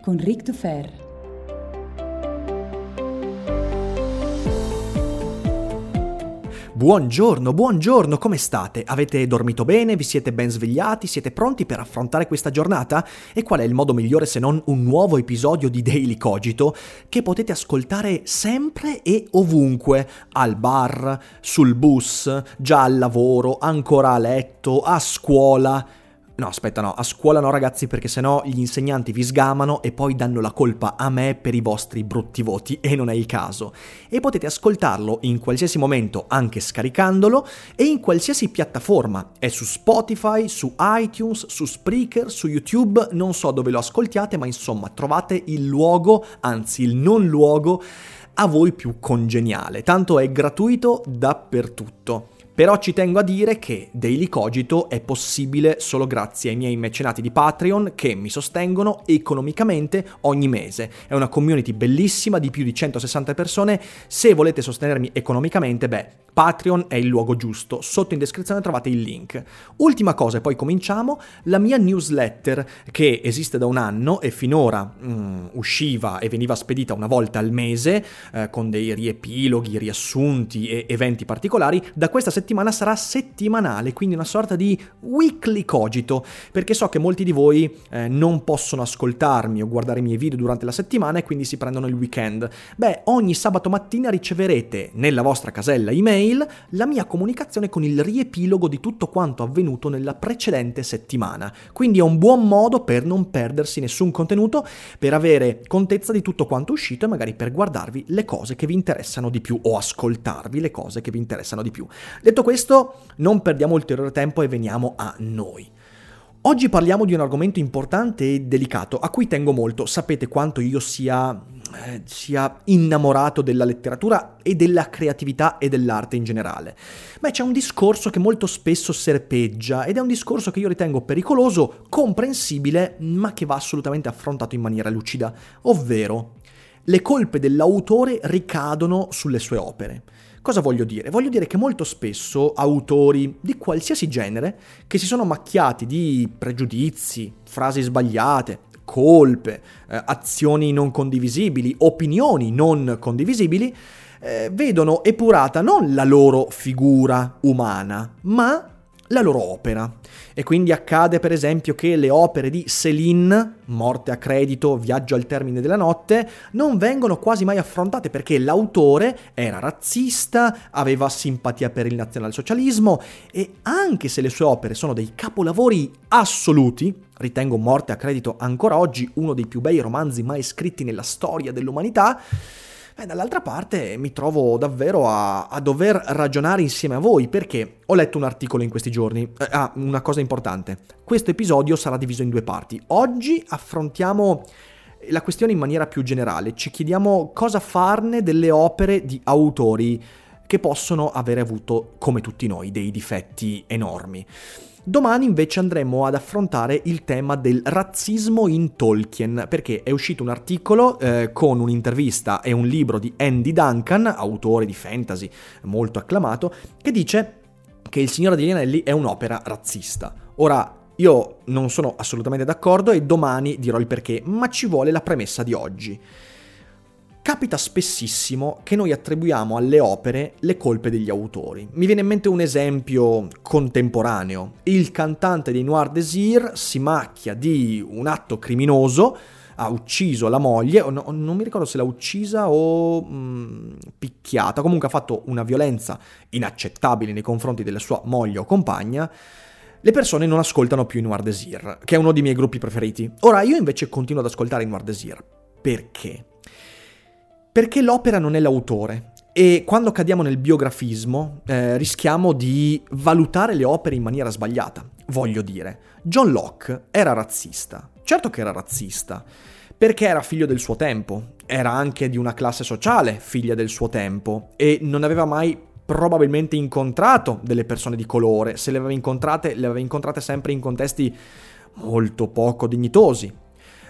con Ric Dufer. Buongiorno, buongiorno, come state? Avete dormito bene? Vi siete ben svegliati? Siete pronti per affrontare questa giornata? E qual è il modo migliore se non un nuovo episodio di Daily Cogito che potete ascoltare sempre e ovunque? Al bar, sul bus, già al lavoro, ancora a letto, a scuola. No, aspetta, no, a scuola no ragazzi perché sennò gli insegnanti vi sgamano e poi danno la colpa a me per i vostri brutti voti e non è il caso. E potete ascoltarlo in qualsiasi momento anche scaricandolo e in qualsiasi piattaforma. È su Spotify, su iTunes, su Spreaker, su YouTube, non so dove lo ascoltiate, ma insomma trovate il luogo, anzi il non luogo a voi più congeniale. Tanto è gratuito dappertutto. Però ci tengo a dire che Daily Cogito è possibile solo grazie ai miei mecenati di Patreon che mi sostengono economicamente ogni mese. È una community bellissima di più di 160 persone. Se volete sostenermi economicamente, beh, Patreon è il luogo giusto. Sotto in descrizione trovate il link. Ultima cosa e poi cominciamo, la mia newsletter che esiste da un anno e finora mm, usciva e veniva spedita una volta al mese eh, con dei riepiloghi, riassunti e eventi particolari, da questa settimana settimana sarà settimanale, quindi una sorta di weekly cogito, perché so che molti di voi eh, non possono ascoltarmi o guardare i miei video durante la settimana e quindi si prendono il weekend. Beh, ogni sabato mattina riceverete nella vostra casella email la mia comunicazione con il riepilogo di tutto quanto avvenuto nella precedente settimana. Quindi è un buon modo per non perdersi nessun contenuto, per avere contezza di tutto quanto uscito e magari per guardarvi le cose che vi interessano di più o ascoltarvi le cose che vi interessano di più. Detto Detto questo, non perdiamo ulteriore tempo e veniamo a noi. Oggi parliamo di un argomento importante e delicato a cui tengo molto. Sapete quanto io sia, eh, sia, innamorato della letteratura e della creatività e dell'arte in generale. Beh, c'è un discorso che molto spesso serpeggia ed è un discorso che io ritengo pericoloso, comprensibile, ma che va assolutamente affrontato in maniera lucida, ovvero le colpe dell'autore ricadono sulle sue opere. Cosa voglio dire? Voglio dire che molto spesso autori di qualsiasi genere che si sono macchiati di pregiudizi, frasi sbagliate, colpe, eh, azioni non condivisibili, opinioni non condivisibili, eh, vedono epurata non la loro figura umana, ma la loro opera. E quindi accade per esempio che le opere di Céline, Morte a credito, Viaggio al termine della notte, non vengono quasi mai affrontate perché l'autore era razzista, aveva simpatia per il nazionalsocialismo e anche se le sue opere sono dei capolavori assoluti, ritengo Morte a credito ancora oggi uno dei più bei romanzi mai scritti nella storia dell'umanità, Beh, dall'altra parte mi trovo davvero a, a, dover ragionare insieme a voi perché ho letto un articolo in questi giorni. Eh, ah, una cosa importante. Questo episodio sarà diviso in due parti. Oggi affrontiamo la questione in maniera più generale. Ci chiediamo cosa farne delle opere di autori che possono avere avuto, come tutti noi, dei difetti enormi. Domani invece andremo ad affrontare il tema del razzismo in Tolkien, perché è uscito un articolo eh, con un'intervista e un libro di Andy Duncan, autore di fantasy molto acclamato, che dice che Il Signore degli Anelli è un'opera razzista. Ora, io non sono assolutamente d'accordo e domani dirò il perché, ma ci vuole la premessa di oggi. Capita spessissimo che noi attribuiamo alle opere le colpe degli autori. Mi viene in mente un esempio contemporaneo. Il cantante di Noir Désir si macchia di un atto criminoso, ha ucciso la moglie, no, non mi ricordo se l'ha uccisa o mh, mm, picchiata, comunque ha fatto una violenza inaccettabile nei confronti della sua moglie o compagna. Le persone non ascoltano più Noir Désir, che è uno dei miei gruppi preferiti. Ora io invece continuo ad ascoltare Noir Désir. Perché? Perché l'opera non è l'autore e quando cadiamo nel biografismo eh, rischiamo di valutare le opere in maniera sbagliata. Voglio dire, John Locke era razzista. Certo che era razzista, perché era figlio del suo tempo, era anche di una classe sociale figlia del suo tempo e non aveva mai probabilmente incontrato delle persone di colore, se le aveva incontrate, le aveva incontrate sempre in contesti molto poco dignitosi.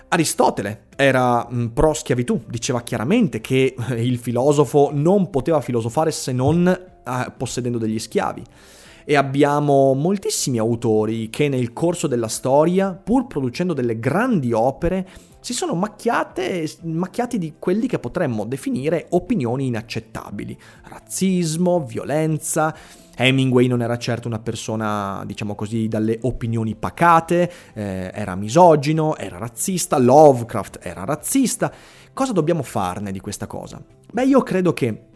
Aristotele era mm, pro schiavitù, diceva chiaramente che eh, il filosofo non poteva filosofare se non eh, possedendo degli schiavi. E abbiamo moltissimi autori che nel corso della storia, pur producendo delle grandi opere, si sono macchiate, macchiati di quelli che potremmo definire opinioni inaccettabili. Razzismo, violenza, Hemingway non era certo una persona, diciamo così, dalle opinioni pacate, eh, era misogino, era razzista, Lovecraft era razzista. Cosa dobbiamo farne di questa cosa? Beh, io credo che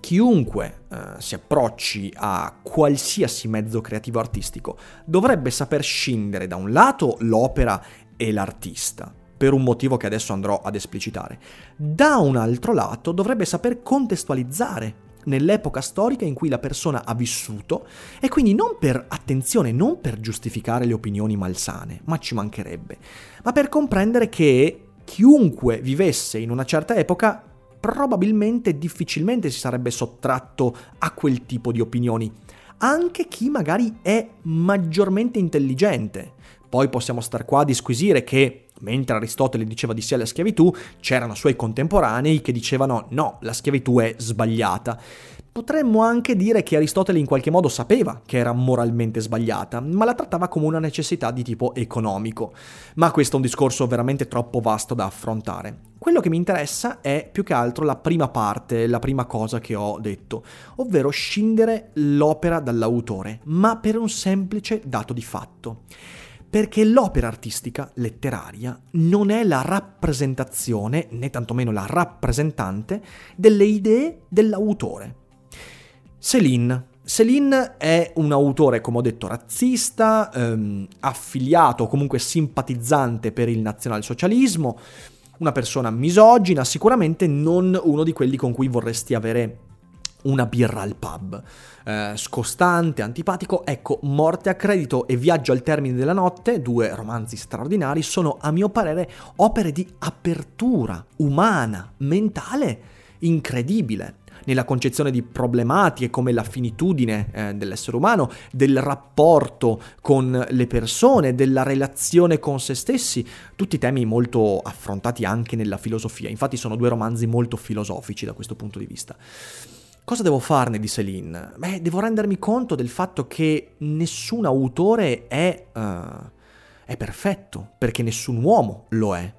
chiunque eh, si approcci a qualsiasi mezzo creativo artistico dovrebbe saper scindere da un lato l'opera e l'artista, per un motivo che adesso andrò ad esplicitare. Da un altro lato dovrebbe saper contestualizzare nell'epoca storica in cui la persona ha vissuto e quindi non per attenzione, non per giustificare le opinioni malsane, ma ci mancherebbe, ma per comprendere che chiunque vivesse in una certa epoca probabilmente difficilmente si sarebbe sottratto a quel tipo di opinioni, anche chi magari è maggiormente intelligente. Poi possiamo star qua a disquisire che Mentre Aristotele diceva di sì alla schiavitù, c'erano suoi contemporanei che dicevano no, la schiavitù è sbagliata. Potremmo anche dire che Aristotele in qualche modo sapeva che era moralmente sbagliata, ma la trattava come una necessità di tipo economico. Ma questo è un discorso veramente troppo vasto da affrontare. Quello che mi interessa è più che altro la prima parte, la prima cosa che ho detto, ovvero scindere l'opera dall'autore, ma per un semplice dato di fatto perché l'opera artistica, letteraria, non è la rappresentazione, né tantomeno la rappresentante, delle idee dell'autore. Céline. Céline è un autore, come ho detto, razzista, ehm, affiliato o comunque simpatizzante per il nazionalsocialismo, una persona misogina, sicuramente non uno di quelli con cui vorresti avere una birra al pub. Eh, scostante, antipatico, ecco, Morte a credito e Viaggio al termine della notte, due romanzi straordinari, sono a mio parere opere di apertura umana, mentale, incredibile nella concezione di problematiche come la finitudine eh, dell'essere umano, del rapporto con le persone, della relazione con se stessi, tutti temi molto affrontati anche nella filosofia, infatti sono due romanzi molto filosofici da questo punto di vista. Cosa devo farne di Céline? Beh, devo rendermi conto del fatto che nessun autore è, uh, è perfetto, perché nessun uomo lo è.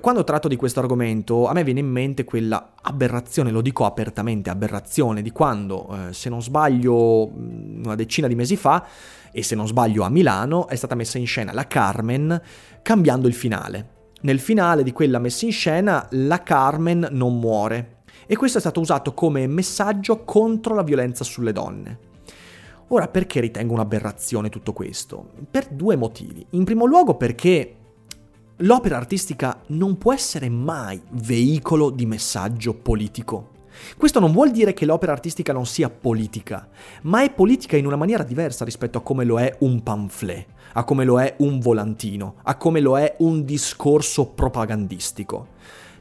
Quando tratto di questo argomento, a me viene in mente quella aberrazione, lo dico apertamente, aberrazione, di quando, eh, se non sbaglio, una decina di mesi fa, e se non sbaglio a Milano, è stata messa in scena la Carmen cambiando il finale. Nel finale di quella messa in scena, la Carmen non muore, e questo è stato usato come messaggio contro la violenza sulle donne. Ora, perché ritengo un'aberrazione tutto questo? Per due motivi. In primo luogo perché l'opera artistica non può essere mai veicolo di messaggio politico. Questo non vuol dire che l'opera artistica non sia politica, ma è politica in una maniera diversa rispetto a come lo è un pamphlet, a come lo è un volantino, a come lo è un discorso propagandistico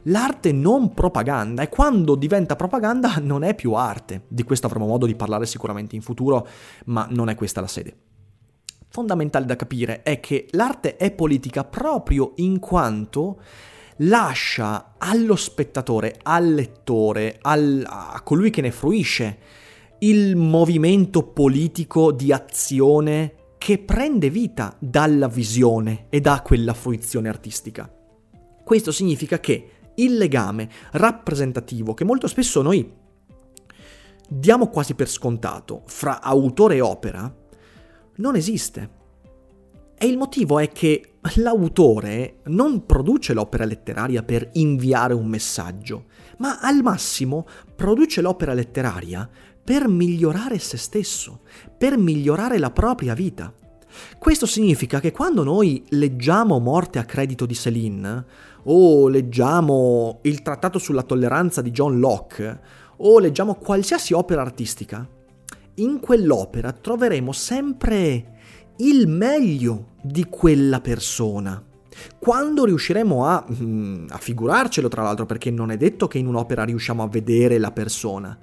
l'arte non propaganda e quando diventa propaganda non è più arte. Di questo avremo modo di parlare sicuramente in futuro, ma non è questa la sede. Fondamentale da capire è che l'arte è politica proprio in quanto lascia allo spettatore, al lettore, al, a colui che ne fruisce, il movimento politico di azione che prende vita dalla visione e da quella fruizione artistica. Questo significa che il legame rappresentativo che molto spesso noi diamo quasi per scontato fra autore e opera non esiste. E il motivo è che l'autore non produce l'opera letteraria per inviare un messaggio, ma al massimo produce l'opera letteraria per migliorare se stesso, per migliorare la propria vita. Questo significa che quando noi leggiamo Morte a credito di Céline, o leggiamo il Trattato sulla tolleranza di John Locke, o leggiamo qualsiasi opera artistica, in quell'opera troveremo sempre il meglio di quella persona. Quando riusciremo a, mm, a figurarcelo, tra l'altro, perché non è detto che in un'opera riusciamo a vedere la persona,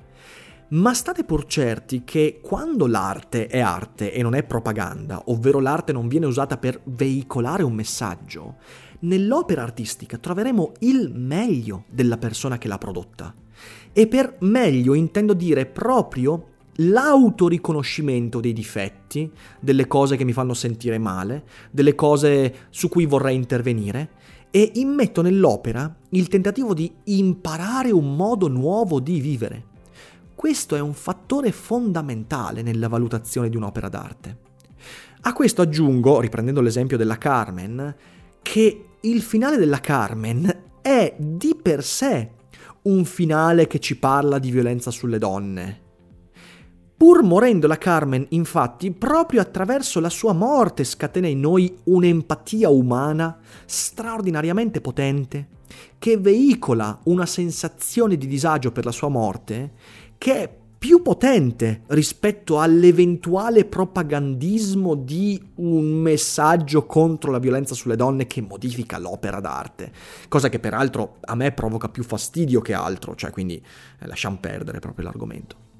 ma state pur certi che quando l'arte è arte e non è propaganda, ovvero l'arte non viene usata per veicolare un messaggio, nell'opera artistica troveremo il meglio della persona che l'ha prodotta. E per meglio intendo dire proprio l'autoriconoscimento dei difetti, delle cose che mi fanno sentire male, delle cose su cui vorrei intervenire, e immetto nell'opera il tentativo di imparare un modo nuovo di vivere. Questo è un fattore fondamentale nella valutazione di un'opera d'arte. A questo aggiungo, riprendendo l'esempio della Carmen, che il finale della Carmen è di per sé un finale che ci parla di violenza sulle donne. Pur morendo la Carmen, infatti, proprio attraverso la sua morte scatena in noi un'empatia umana straordinariamente potente, che veicola una sensazione di disagio per la sua morte che è più potente rispetto all'eventuale propagandismo di un messaggio contro la violenza sulle donne che modifica l'opera d'arte, cosa che peraltro a me provoca più fastidio che altro, cioè quindi eh, lasciamo perdere proprio l'argomento.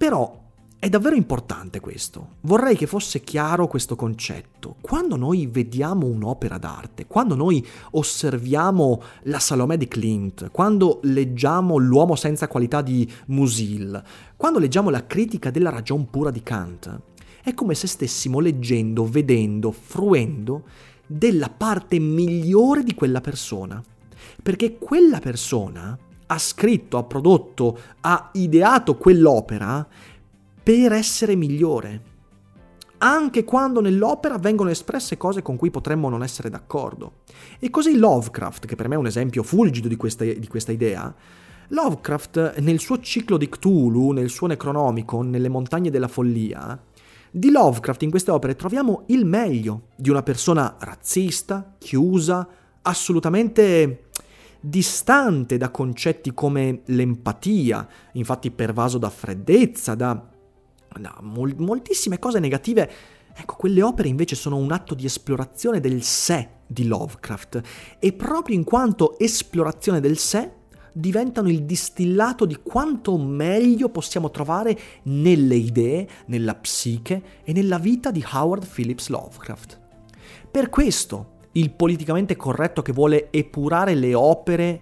Però è davvero importante questo. Vorrei che fosse chiaro questo concetto. Quando noi vediamo un'opera d'arte, quando noi osserviamo la Salomè di Clint, quando leggiamo L'uomo senza qualità di Musil, quando leggiamo la critica della ragion pura di Kant, è come se stessimo leggendo, vedendo, fruendo della parte migliore di quella persona. Perché quella persona ha scritto, ha prodotto, ha ideato quell'opera per essere migliore, anche quando nell'opera vengono espresse cose con cui potremmo non essere d'accordo. E così Lovecraft, che per me è un esempio fulgido di questa, di questa idea, Lovecraft nel suo ciclo di Cthulhu, nel suo Necronomicon, nelle montagne della follia, di Lovecraft in queste opere troviamo il meglio di una persona razzista, chiusa, assolutamente distante da concetti come l'empatia, infatti pervaso da freddezza, da no, mol- moltissime cose negative. Ecco, quelle opere invece sono un atto di esplorazione del sé di Lovecraft e proprio in quanto esplorazione del sé diventano il distillato di quanto meglio possiamo trovare nelle idee, nella psiche e nella vita di Howard Phillips Lovecraft. Per questo il politicamente corretto che vuole epurare le opere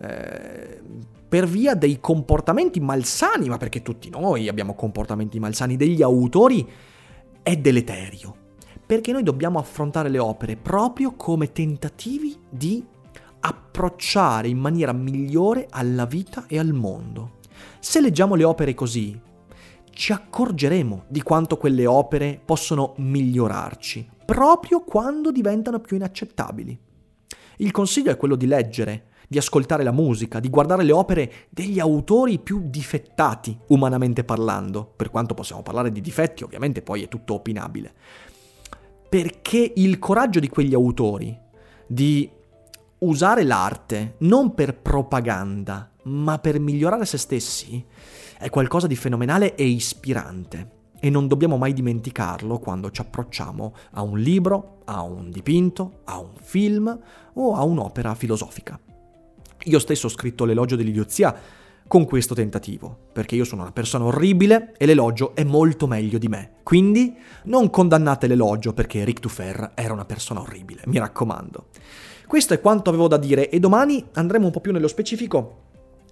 eh, per via dei comportamenti malsani, ma perché tutti noi abbiamo comportamenti malsani degli autori, è deleterio. Perché noi dobbiamo affrontare le opere proprio come tentativi di approcciare in maniera migliore alla vita e al mondo. Se leggiamo le opere così, ci accorgeremo di quanto quelle opere possono migliorarci, proprio quando diventano più inaccettabili. Il consiglio è quello di leggere, di ascoltare la musica, di guardare le opere degli autori più difettati, umanamente parlando, per quanto possiamo parlare di difetti, ovviamente poi è tutto opinabile. Perché il coraggio di quegli autori di usare l'arte non per propaganda, ma per migliorare se stessi, è qualcosa di fenomenale e ispirante. E non dobbiamo mai dimenticarlo quando ci approcciamo a un libro, a un dipinto, a un film o a un'opera filosofica. Io stesso ho scritto l'elogio dell'idiozia con questo tentativo, perché io sono una persona orribile e l'elogio è molto meglio di me. Quindi non condannate l'elogio perché Rick Dufer era una persona orribile, mi raccomando. Questo è quanto avevo da dire e domani andremo un po' più nello specifico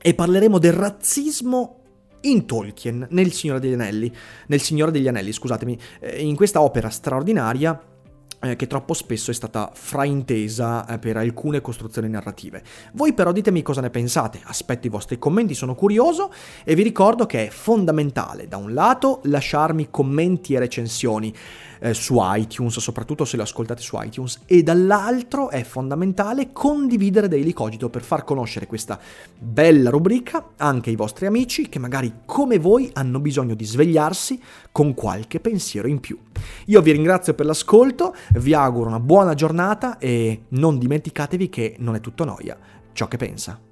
e parleremo del razzismo in Tolkien, nel Signore degli Anelli, nel Signore degli Anelli, scusatemi, eh, in questa opera straordinaria eh, che troppo spesso è stata fraintesa eh, per alcune costruzioni narrative. Voi però ditemi cosa ne pensate, aspetto i vostri commenti, sono curioso e vi ricordo che è fondamentale da un lato lasciarmi commenti e recensioni eh, su iTunes, soprattutto se lo ascoltate su iTunes, e dall'altro è fondamentale condividere Daily Cogito per far conoscere questa bella rubrica anche ai vostri amici che magari come voi hanno bisogno di svegliarsi con qualche pensiero in più. Io vi ringrazio per l'ascolto, vi auguro una buona giornata e non dimenticatevi che non è tutto noia ciò che pensa.